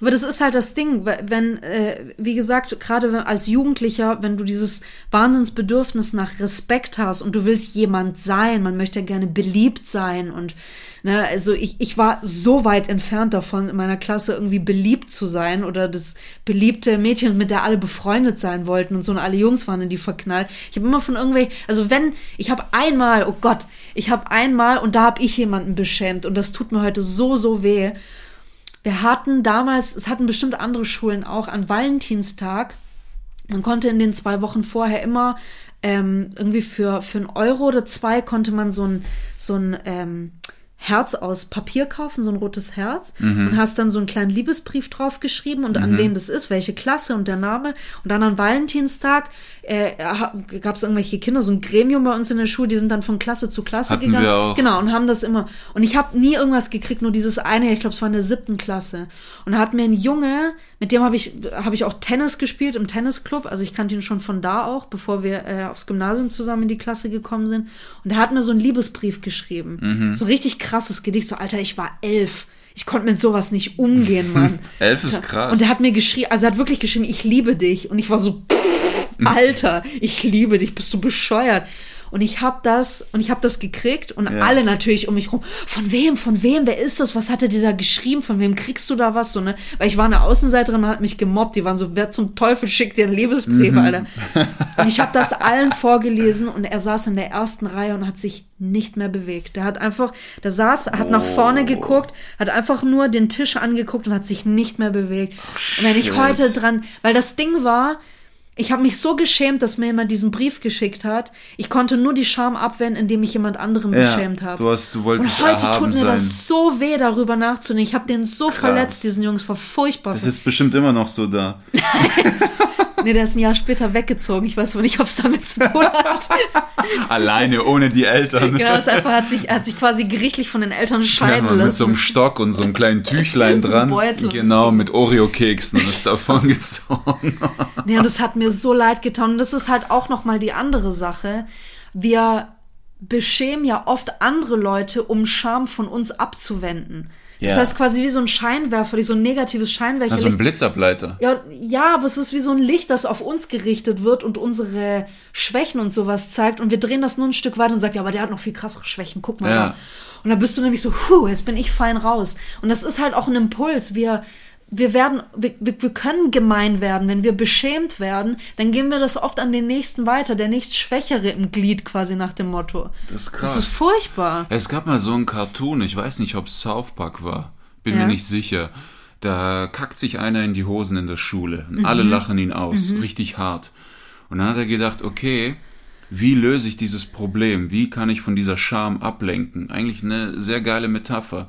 Aber das ist halt das Ding, wenn, äh, wie gesagt, gerade als Jugendlicher, wenn du dieses Wahnsinnsbedürfnis nach Respekt hast und du willst jemand sein, man möchte gerne beliebt sein und ne, also ich, ich war so weit entfernt davon, in meiner Klasse irgendwie beliebt zu sein oder das beliebte Mädchen, mit der alle befreundet sein wollten und so und alle Jungs waren in die verknallt. Ich habe immer von irgendwelchen, also wenn, ich habe einmal, oh Gott, ich habe einmal und da habe ich jemanden beschämt und das tut mir heute so, so weh. Wir hatten damals, es hatten bestimmt andere Schulen auch, an Valentinstag, man konnte in den zwei Wochen vorher immer ähm, irgendwie für, für einen Euro oder zwei konnte man so ein, so ein ähm, Herz aus Papier kaufen, so ein rotes Herz. Und hast dann so einen kleinen Liebesbrief draufgeschrieben und an wen das ist, welche Klasse und der Name. Und dann an Valentinstag äh, gab es irgendwelche Kinder, so ein Gremium bei uns in der Schule, die sind dann von Klasse zu Klasse Hatten gegangen. wir auch. Genau, und haben das immer. Und ich habe nie irgendwas gekriegt, nur dieses eine, ich glaube, es war in der siebten Klasse. Und da hat mir ein Junge, mit dem habe ich, hab ich auch Tennis gespielt im Tennisclub. Also ich kannte ihn schon von da auch, bevor wir äh, aufs Gymnasium zusammen in die Klasse gekommen sind. Und er hat mir so einen Liebesbrief geschrieben. Mhm. So richtig krasses Gedicht. So, Alter, ich war elf. Ich konnte mit sowas nicht umgehen, Mann. Elf ist krass. Und er hat mir geschrieben, also er hat wirklich geschrieben, ich liebe dich. Und ich war so, Alter, ich liebe dich, bist du bescheuert. Und ich habe das und ich habe das gekriegt und ja. alle natürlich um mich rum. Von wem? Von wem? Wer ist das? Was hat er dir da geschrieben? Von wem kriegst du da was? So ne? Weil ich war eine Außenseiterin, man hat mich gemobbt. Die waren so, wer zum Teufel schickt dir einen Liebesbrief, mhm. Alter? Und ich habe das allen vorgelesen und er saß in der ersten Reihe und hat sich nicht mehr bewegt. Der hat einfach, der saß, hat oh. nach vorne geguckt, hat einfach nur den Tisch angeguckt und hat sich nicht mehr bewegt. Oh, und wenn ich heute dran, weil das Ding war, ich habe mich so geschämt, dass mir jemand diesen Brief geschickt hat. Ich konnte nur die Scham abwenden, indem ich jemand anderem ja, beschämt habe. Du hast, du wolltest Und heute tut mir sein. das so weh, darüber nachzudenken. Ich habe den so Krass. verletzt, diesen Jungs, war furchtbar. Das ist jetzt bestimmt immer noch so da. Nee, der ist ein Jahr später weggezogen. Ich weiß wohl nicht, ob es damit zu tun hat. Alleine, ohne die Eltern. Genau, es einfach hat sich, hat sich quasi gerichtlich von den Eltern scheiden ja, lassen. Mit so einem Stock und so einem kleinen Tüchlein so dran. Beutel genau, mit Oreo-Keksen und ist davon gezogen. Ja, und das hat mir so leid getan. Und das ist halt auch nochmal die andere Sache. Wir beschämen ja oft andere Leute, um Scham von uns abzuwenden. Ja. Das heißt quasi wie so ein Scheinwerfer, so ein negatives Scheinwerfer. Also ein Blitzableiter. Ja, ja, aber es ist wie so ein Licht, das auf uns gerichtet wird und unsere Schwächen und sowas zeigt. Und wir drehen das nur ein Stück weiter und sagen, ja, aber der hat noch viel krassere Schwächen, guck mal. Ja. Und dann bist du nämlich so, puh, jetzt bin ich fein raus. Und das ist halt auch ein Impuls. Wir, wir werden, wir, wir können gemein werden. Wenn wir beschämt werden, dann geben wir das oft an den nächsten weiter, der nächst Schwächere im Glied quasi nach dem Motto. Das ist krass. Das ist furchtbar. Es gab mal so einen Cartoon, ich weiß nicht, ob es South Park war. Bin ja. mir nicht sicher. Da kackt sich einer in die Hosen in der Schule. Und mhm. alle lachen ihn aus, mhm. richtig hart. Und dann hat er gedacht, okay, wie löse ich dieses Problem? Wie kann ich von dieser Scham ablenken? Eigentlich eine sehr geile Metapher.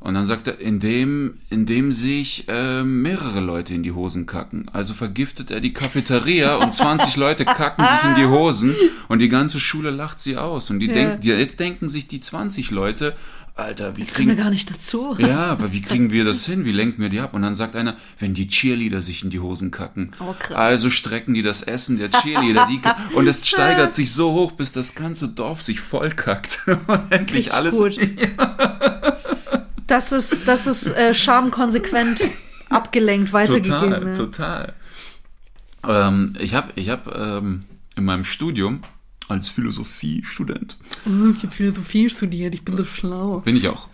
Und dann sagt er, indem, indem sich äh, mehrere Leute in die Hosen kacken. Also vergiftet er die Cafeteria und 20 Leute kacken sich in die Hosen und die ganze Schule lacht sie aus. Und die ja. denken, jetzt denken sich die 20 Leute, Alter, wie das kriegen wir gar nicht dazu. Ja, aber wie kriegen wir das hin? Wie lenken wir die ab? Und dann sagt einer, wenn die Cheerleader sich in die Hosen kacken. Oh, krass. Also strecken die das Essen der Cheerleader. Die, und es steigert sich so hoch, bis das ganze Dorf sich vollkackt. Und endlich Richtig alles. Gut. Das ist, das ist äh, schamkonsequent abgelenkt weitergegeben. Total, total. Ähm, ich habe ich hab, ähm, in meinem Studium als Philosophiestudent. Oh, ich habe Philosophie studiert, ich bin so schlau. Bin ich auch.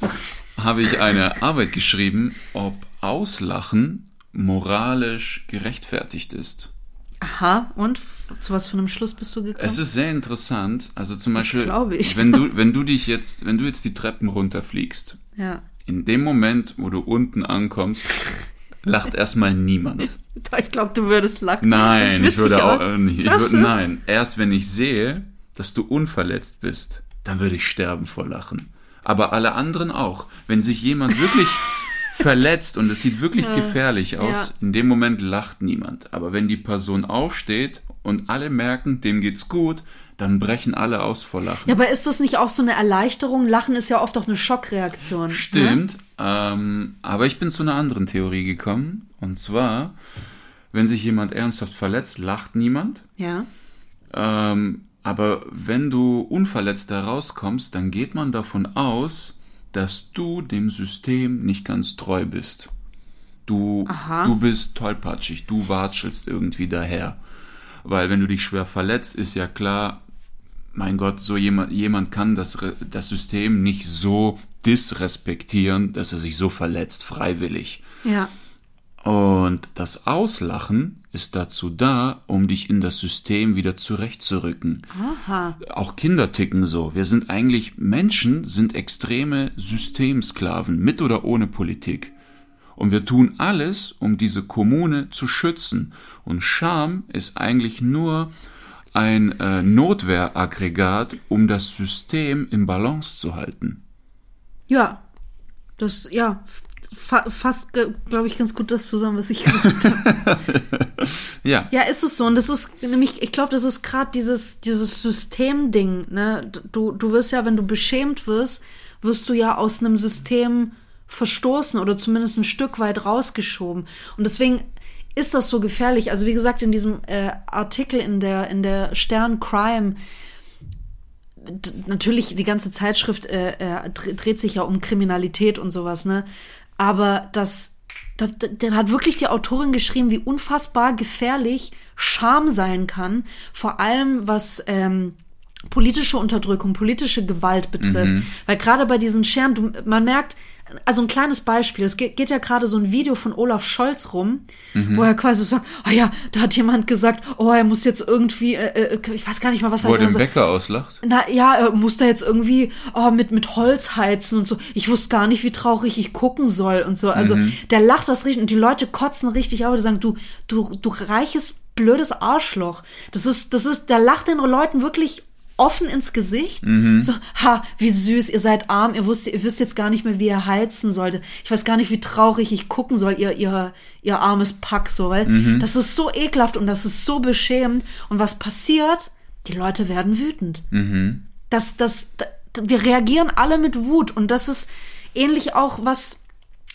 habe ich eine Arbeit geschrieben, ob Auslachen moralisch gerechtfertigt ist. Aha, und zu was für einem Schluss bist du gekommen? Es ist sehr interessant. Also zum das Beispiel, ich. wenn du, wenn du dich jetzt, wenn du jetzt die Treppen runterfliegst, ja in dem Moment, wo du unten ankommst, lacht erstmal niemand. Ich glaube, du würdest lachen. Nein, ich würde auch nicht. Ich würde, nein, erst wenn ich sehe, dass du unverletzt bist, dann würde ich sterben vor Lachen. Aber alle anderen auch. Wenn sich jemand wirklich verletzt und es sieht wirklich gefährlich aus, ja. in dem Moment lacht niemand. Aber wenn die Person aufsteht und alle merken, dem geht's gut, dann brechen alle aus vor Lachen. Ja, aber ist das nicht auch so eine Erleichterung? Lachen ist ja oft auch eine Schockreaktion. Ne? Stimmt, ne? ähm, aber ich bin zu einer anderen Theorie gekommen. Und zwar, wenn sich jemand ernsthaft verletzt, lacht niemand. Ja. Ähm, aber wenn du unverletzt da rauskommst, dann geht man davon aus, dass du dem System nicht ganz treu bist. Du, du bist tollpatschig, du watschelst irgendwie daher. Weil wenn du dich schwer verletzt, ist ja klar, mein Gott, so jemand, jemand kann das, das System nicht so disrespektieren, dass er sich so verletzt, freiwillig. Ja. Und das Auslachen ist dazu da, um dich in das System wieder zurechtzurücken. Aha. Auch Kinder ticken so. Wir sind eigentlich, Menschen sind extreme Systemsklaven, mit oder ohne Politik. Und wir tun alles, um diese Kommune zu schützen. Und Scham ist eigentlich nur ein äh, Notwehraggregat, um das System im Balance zu halten. Ja, das, ja, fa fasst, glaube ich, ganz gut das zusammen, was ich gesagt habe. ja. Ja, ist es so. Und das ist nämlich, ich glaube, das ist gerade dieses, dieses Systemding, ne? Du, du wirst ja, wenn du beschämt wirst, wirst du ja aus einem System verstoßen oder zumindest ein Stück weit rausgeschoben. Und deswegen ist das so gefährlich? Also wie gesagt, in diesem äh, Artikel in der, in der Stern Crime, natürlich die ganze Zeitschrift äh, äh, dreht sich ja um Kriminalität und sowas, ne? Aber das, das, der hat wirklich die Autorin geschrieben, wie unfassbar gefährlich Scham sein kann. Vor allem was ähm, politische Unterdrückung, politische Gewalt betrifft. Weil gerade bei diesen Scheren, du, man merkt, also ein kleines Beispiel, es geht, geht ja gerade so ein Video von Olaf Scholz rum, wo er quasi sagt, oh ja, da hat jemand gesagt, oh, er muss jetzt irgendwie, äh, äh, ich weiß gar nicht mal, was Wo er er den gesagt Bäcker auslacht. na ja, er muss da jetzt irgendwie oh, mit, mit Holz heizen und so. Ich wusste gar nicht, wie traurig ich gucken soll und so. Also der lacht das richtig und die Leute kotzen richtig auf. Die sagen, du, du, du reiches, blödes Arschloch. Das ist, das ist, der lacht den Leuten wirklich offen ins Gesicht. So, ha, wie süß, ihr seid arm, ihr wisst, ihr wisst jetzt gar nicht mehr, wie ihr heizen sollte. Ich weiß gar nicht, wie traurig ich gucken soll, ihr, ihr, ihr armes Pack, so, weil das ist so ekelhaft und das ist so beschämend. Und was passiert? Die Leute werden wütend das, das, da- wir reagieren alle mit Wut und das ist ähnlich auch, was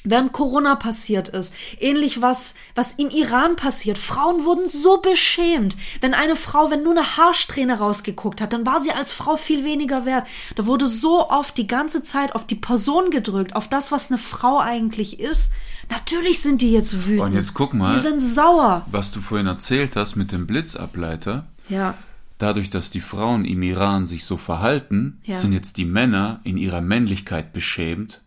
während Corona passiert ist. Ähnlich was, was im Iran passiert. Frauen wurden so beschämt. Wenn eine Frau, wenn nur eine Haarsträhne rausgeguckt hat, dann war sie als Frau viel weniger wert. Da wurde so oft die ganze Zeit auf die Person gedrückt, auf das, was eine Frau eigentlich ist. Natürlich sind die jetzt wütend. Und jetzt guck mal. Die sind sauer. Was du vorhin erzählt hast mit dem Blitzableiter, Ja. dadurch, dass die Frauen im Iran sich so verhalten, Ja. sind jetzt die Männer in ihrer Männlichkeit beschämt.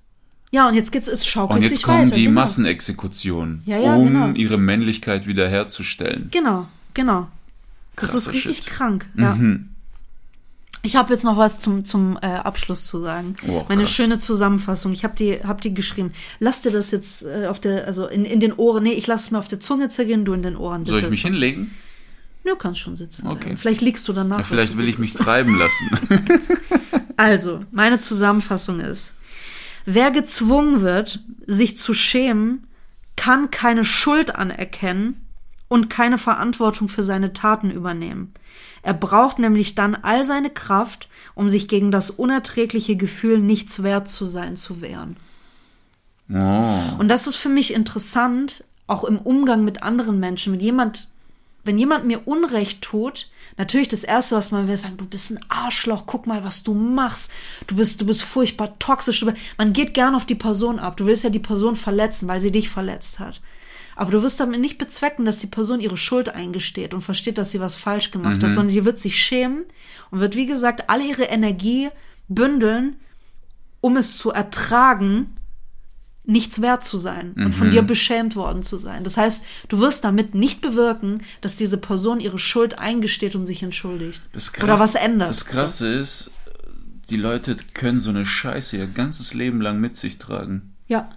Ja, und jetzt geht's, es schaukelt Und jetzt sich kommen weiter. die genau. Massenexekutionen, Ja, ja, um genau. ihre Männlichkeit wiederherzustellen. Genau, genau. Das Krasser ist richtig Shit. krank. Ja. Ich habe jetzt noch was zum, zum äh, Abschluss zu sagen. Oh, Meine krass. schöne Zusammenfassung. Ich habe die, hab die geschrieben. Lass dir das jetzt äh, auf der, also in, in den Ohren. Nee, ich lass es mir auf der Zunge zergehen, du in den Ohren. Soll ich bitte. mich hinlegen? Du kannst schon sitzen. Okay. bleiben. Vielleicht liegst du danach. Ja, vielleicht will ich mich treiben lassen. Also, meine Zusammenfassung ist, wer gezwungen wird, sich zu schämen, kann keine Schuld anerkennen und keine Verantwortung für seine Taten übernehmen. Er braucht nämlich dann all seine Kraft, um sich gegen das unerträgliche Gefühl, nichts wert zu sein, zu wehren. Oh. Und das ist für mich interessant, auch im Umgang mit anderen Menschen. Wenn jemand, wenn jemand mir Unrecht tut, natürlich das Erste, was man will, sagen, du bist ein Arschloch, guck mal, was du machst. Du bist, du bist furchtbar toxisch. Du man geht gern auf die Person ab. Du willst ja die Person verletzen, weil sie dich verletzt hat. Aber du wirst damit nicht bezwecken, dass die Person ihre Schuld eingesteht und versteht, dass sie was falsch gemacht hat, sondern die wird sich schämen und wird, wie gesagt, alle ihre Energie bündeln, um es zu ertragen, nichts wert zu sein und von dir beschämt worden zu sein. Das heißt, du wirst damit nicht bewirken, dass diese Person ihre Schuld eingesteht und sich entschuldigt. Das Oder was ändert. Das Krasse ist, die Leute können so eine Scheiße ihr ganzes Leben lang mit sich tragen. Ja,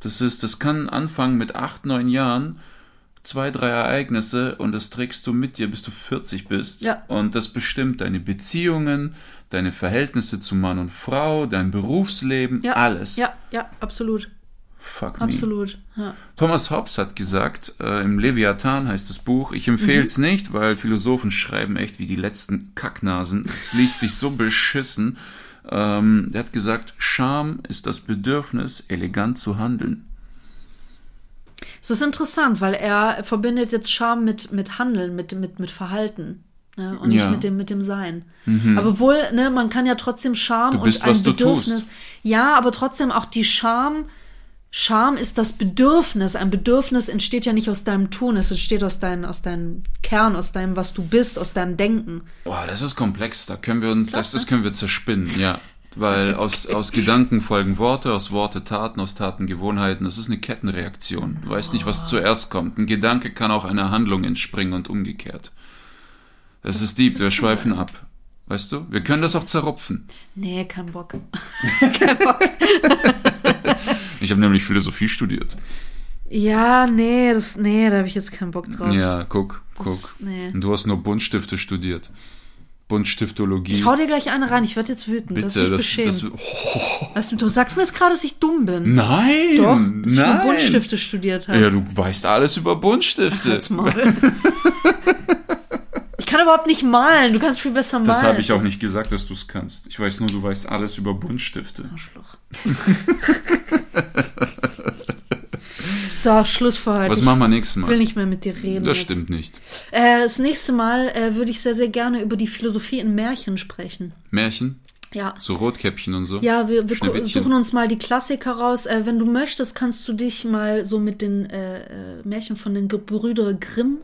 Das ist, das kann anfangen mit acht, neun Jahren, zwei, drei Ereignisse und das trägst du mit dir, bis du 40 bist. Ja. Und das bestimmt deine Beziehungen, deine Verhältnisse zu Mann und Frau, dein Berufsleben, ja. alles. Ja, ja, absolut. Fuck me. Absolut. Ja. Thomas Hobbes hat gesagt, äh, im Leviathan heißt das Buch, ich empfehle Mhm. es nicht, weil Philosophen schreiben echt wie die letzten Kacknasen. Es liest sich so beschissen. Ähm, er hat gesagt, Scham ist das Bedürfnis, elegant zu handeln. Es ist interessant, weil er verbindet jetzt Scham mit, mit Handeln, mit, mit, mit Verhalten. Ne? Und nicht Ja. mit dem, mit dem Sein. Aber wohl, ne, man kann ja trotzdem Scham bist, und ein Bedürfnis. Ja, aber trotzdem auch die Scham. Scham ist das Bedürfnis. Ein Bedürfnis entsteht ja nicht aus deinem Tun, es entsteht aus, dein, aus deinem Kern, aus deinem, was du bist, aus deinem Denken. Boah, das ist komplex, da können wir uns, das, Krass, das ne? können wir zerspinnen, ja. Weil aus, aus Gedanken folgen Worte, aus Worte Taten, aus Taten Gewohnheiten. Das ist eine Kettenreaktion. Du weißt nicht, was zuerst kommt. Ein Gedanke kann auch einer Handlung entspringen und umgekehrt. Das, ist deep, das wir schweifen sein. ab. Weißt du? Wir können das auch zerrupfen. Nee, kein Bock. Ich habe nämlich Philosophie studiert. Ja, nee, das, nee, da habe ich jetzt keinen Bock drauf. Ja, guck, guck. Das- nee. Und du hast nur Buntstifte studiert. Buntstiftologie. Ich hau dir gleich eine rein, ich werde jetzt wütend. das Bitte, ist mich das, beschämt. das, Weißt du, du sagst mir jetzt gerade, dass ich dumm bin. Nein! Doch, dass ich nur nein. Buntstifte studiert habe. Ja, du weißt alles über Buntstifte. Halt's Maul. ich kann überhaupt nicht malen. Du kannst viel besser malen. Das habe ich auch nicht gesagt, dass du es kannst. Ich weiß nur, du weißt alles über Buntstifte. Arschloch. so, Schluss für heute. Was machen wir nächstes Ich will Mal? nicht mehr mit dir reden. Das jetzt. stimmt nicht. Äh, das nächste Mal äh, würde ich sehr, sehr gerne über die Philosophie in Märchen sprechen. Märchen? Ja. So Rotkäppchen und so? Ja, wir, wir suchen uns mal die Klassiker raus. Äh, wenn du möchtest, kannst du dich mal so mit den äh, äh, Märchen von den Gebrüder Grimm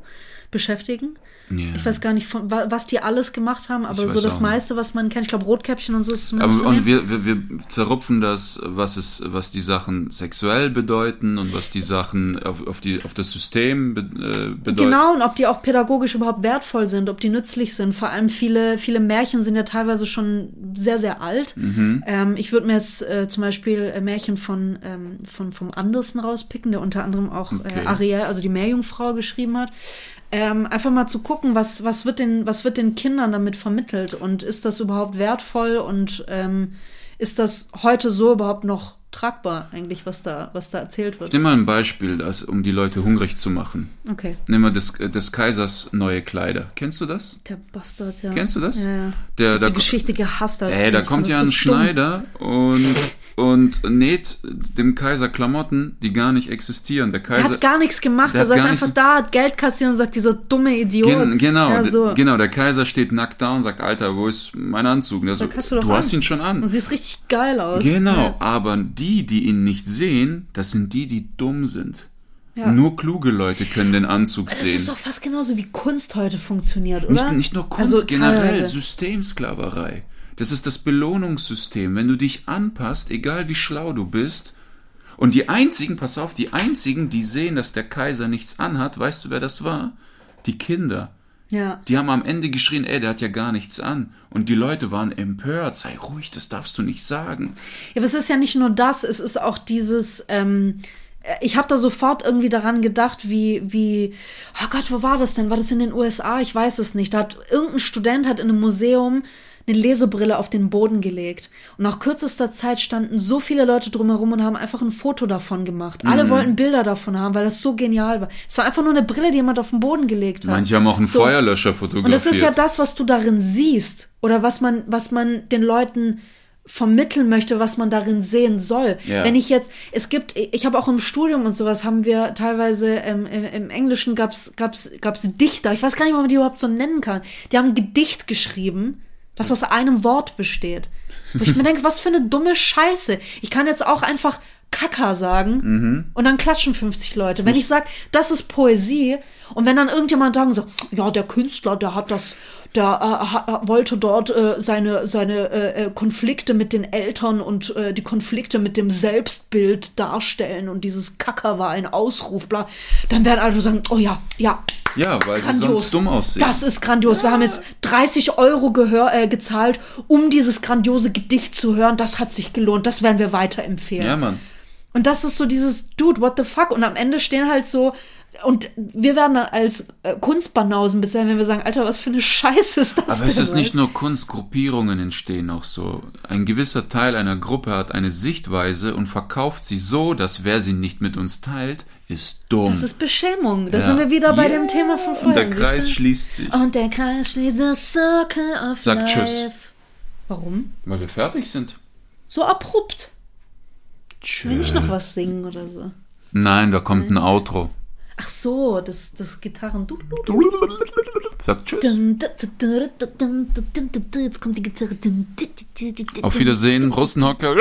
beschäftigen. Ja. Ich weiß gar nicht, von, wa- was die alles gemacht haben, aber so das meiste, was man kennt, ich glaube Rotkäppchen und so ist zumindest Aber, und wir, wir, wir zerrupfen das, was es, was die Sachen sexuell bedeuten und was die Sachen auf, auf, die, auf das System be, äh, bedeuten. Genau, und ob die auch pädagogisch überhaupt wertvoll sind, ob die nützlich sind. Vor allem viele, viele Märchen sind ja teilweise schon sehr, sehr alt. Mhm. Ähm, ich würde mir jetzt äh, zum Beispiel äh, Märchen von, ähm, von vom Andersen rauspicken, der unter anderem auch Okay. äh, Ariel, also die Meerjungfrau, geschrieben hat. Ähm, einfach mal zu gucken, was, was, wird den, was wird den Kindern damit vermittelt und ist das überhaupt wertvoll und ähm, ist das heute so überhaupt noch tragbar, eigentlich, was da, was da erzählt wird? Nimm mal ein Beispiel, das, um die Leute hungrig zu machen. Okay. Nimm mal des, des Kaisers neue Kleider. Kennst du das? Der Bastard, ja. Kennst du das? Ja, ja. Der, die da, Geschichte gehasst als ey, da Kind. Ich kommt ja ein so dumm. Schneider und, und näht dem Kaiser Klamotten, die gar nicht existieren. Der Der Kaiser, hat gar nichts gemacht. der Er saß gar einfach da, hat Geld kassiert und sagt, dieser dumme Idiot. Gen, genau, Ja, so. genau, der Kaiser steht nackt da und sagt, Alter, wo ist mein Anzug? Der so, du du hast ihn schon an. Und siehst richtig geil aus. Genau, Ja. aber die, die ihn nicht sehen, das sind die, die dumm sind. Ja. Nur kluge Leute können den Anzug Das sehen. ist doch fast genauso wie Kunst heute funktioniert, oder? Nicht, nicht nur Kunst, Also generell. Systemsklaverei. Das ist das Belohnungssystem. Wenn du dich anpasst, egal wie schlau du bist, und die einzigen, pass auf, die einzigen, die sehen, dass der Kaiser nichts anhat, weißt du, wer das war? Die Kinder. Ja. Die haben am Ende geschrien, ey, der hat ja gar nichts an. Und die Leute waren empört. Sei ruhig, das darfst du nicht sagen. Ja, aber es ist ja nicht nur das, es ist auch dieses, ähm, ich habe da sofort irgendwie daran gedacht, wie, wie, oh Gott, wo war das denn? War das in den USA? Ich weiß es nicht. Da hat irgendein Student hat in einem Museum eine Lesebrille auf den Boden gelegt. Und nach kürzester Zeit standen so viele Leute drumherum und haben einfach ein Foto davon gemacht. Alle Mhm. wollten Bilder davon haben, weil das so genial war. Es war einfach nur eine Brille, die jemand auf den Boden gelegt hat. Manche haben auch einen So. Feuerlöscher fotografiert. Und das ist ja das, was du darin siehst oder was man, was man den Leuten vermitteln möchte, was man darin sehen soll. Ja. Wenn ich jetzt, es gibt, ich habe auch im Studium und sowas haben wir teilweise ähm, im, im Englischen gab's gab's gab's Dichter. Ich weiß gar nicht, ob man die überhaupt so nennen kann. Die haben ein Gedicht geschrieben, das aus einem Wort besteht. Wo ich mir denke, was für eine dumme Scheiße. Ich kann jetzt auch einfach Kaka sagen und dann klatschen 50 Leute. Wenn ich sage, das ist Poesie und wenn dann irgendjemand sagen so, ja, der Künstler, der hat das, der äh, hat, wollte dort äh, seine, seine äh, äh, Konflikte mit den Eltern und äh, die Konflikte mit dem Selbstbild darstellen und dieses Kacker war ein Ausruf, bla, dann werden alle so sagen, oh ja, ja, ja, weil sie grandios. sonst dumm aussehen. Das ist grandios. Wir haben jetzt 30 Euro gehör, äh, gezahlt, um dieses grandiose Gedicht zu hören. Das hat sich gelohnt. Das werden wir weiterempfehlen. ja, Mann. Und das ist so dieses Dude, what the fuck? Und am Ende stehen halt so. Und wir werden dann als äh, Kunstbanausen bisher, wenn wir sagen, Alter, was für eine Scheiße ist das Aber denn? es ist nicht nur Kunst, Gruppierungen entstehen auch so. Ein gewisser Teil einer Gruppe hat eine Sichtweise und verkauft sie so, dass wer sie nicht mit uns teilt, ist dumm. Das ist Beschämung. Da Ja. sind wir wieder bei Ja. dem Thema von Und vorhin. der Kreis schließt sich. Und der Kreis schließt the circle of Sag life. Tschüss. Warum? Weil wir fertig sind. So abrupt. Tschüss. Will ich noch was singen oder so? Nein, da kommt ein Outro. Ach so, das, das Gitarren. Du, du, Sag Tschüss. Jetzt kommt die Gitarre. Auf Wiedersehen, Russenhocker.